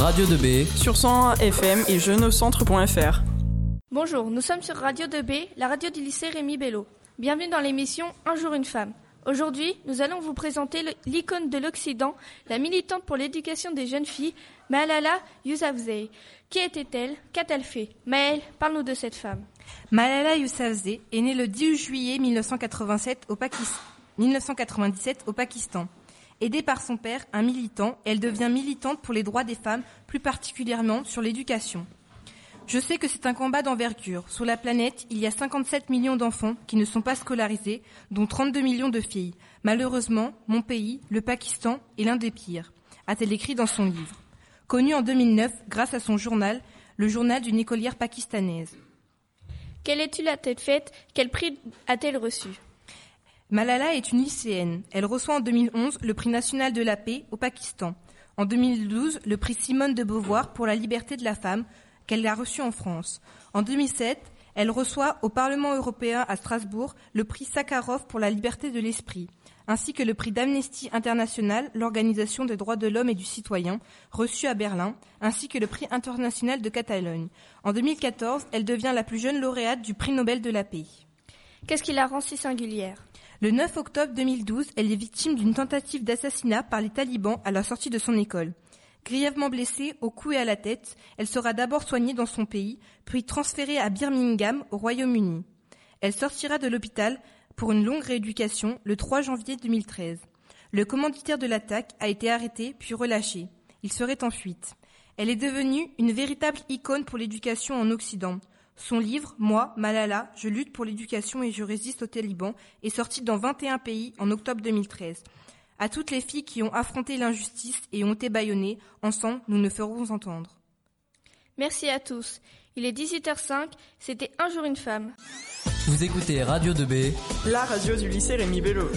Radio 2B sur 101 FM et jeuneaucentre.fr. Bonjour, nous sommes sur Radio 2B, la radio du lycée Rémi Bello. Bienvenue dans l'émission Un jour une femme. Aujourd'hui, nous allons vous présenter l'icône de l'Occident, la militante pour l'éducation des jeunes filles, Malala Yousafzai. Qui était-elle Qu'a-t-elle fait Maëlle, parle-nous de cette femme. Malala Yousafzai est née le 10 juillet 1987 au 1997 au Pakistan. Aidée par son père, un militant, elle devient militante pour les droits des femmes, plus particulièrement sur l'éducation. Je sais que c'est un combat d'envergure. Sur la planète, il y a 57 millions d'enfants qui ne sont pas scolarisés, dont 32 millions de filles. Malheureusement, mon pays, le Pakistan, est l'un des pires, a-t-elle écrit dans son livre. Connu en 2009 grâce à son journal, le journal d'une écolière pakistanaise. Quelle étude a-t-elle faite? Quel prix a-t-elle reçu? Malala est une lycéenne. Elle reçoit en 2011 le prix national de la paix au Pakistan. En 2012, le prix Simone de Beauvoir pour la liberté de la femme qu'elle a reçu en France. En 2007, elle reçoit au Parlement européen à Strasbourg le prix Sakharov pour la liberté de l'esprit, ainsi que le prix d'Amnesty International, l'organisation des droits de l'homme et du citoyen, reçu à Berlin, ainsi que le prix international de Catalogne. En 2014, elle devient la plus jeune lauréate du prix Nobel de la paix. Qu'est-ce qui la rend si singulière? Le 9 octobre 2012, elle est victime d'une tentative d'assassinat par les talibans à la sortie de son école. Grièvement blessée au cou et à la tête, elle sera d'abord soignée dans son pays, puis transférée à Birmingham, au Royaume-Uni. Elle sortira de l'hôpital pour une longue rééducation le 3 janvier 2013. Le commanditaire de l'attaque a été arrêté puis relâché. Il serait en fuite. Elle est devenue une véritable icône pour l'éducation en Occident. Son livre, Moi, Malala, je lutte pour l'éducation et je résiste aux talibans, est sorti dans 21 pays en octobre 2013. À toutes les filles qui ont affronté l'injustice et ont été bâillonnées, ensemble, nous nous ferons entendre. Merci à tous. Il est 18h05, c'était Un jour une femme. Vous écoutez Radio 2B, la radio du lycée Rémi Bello.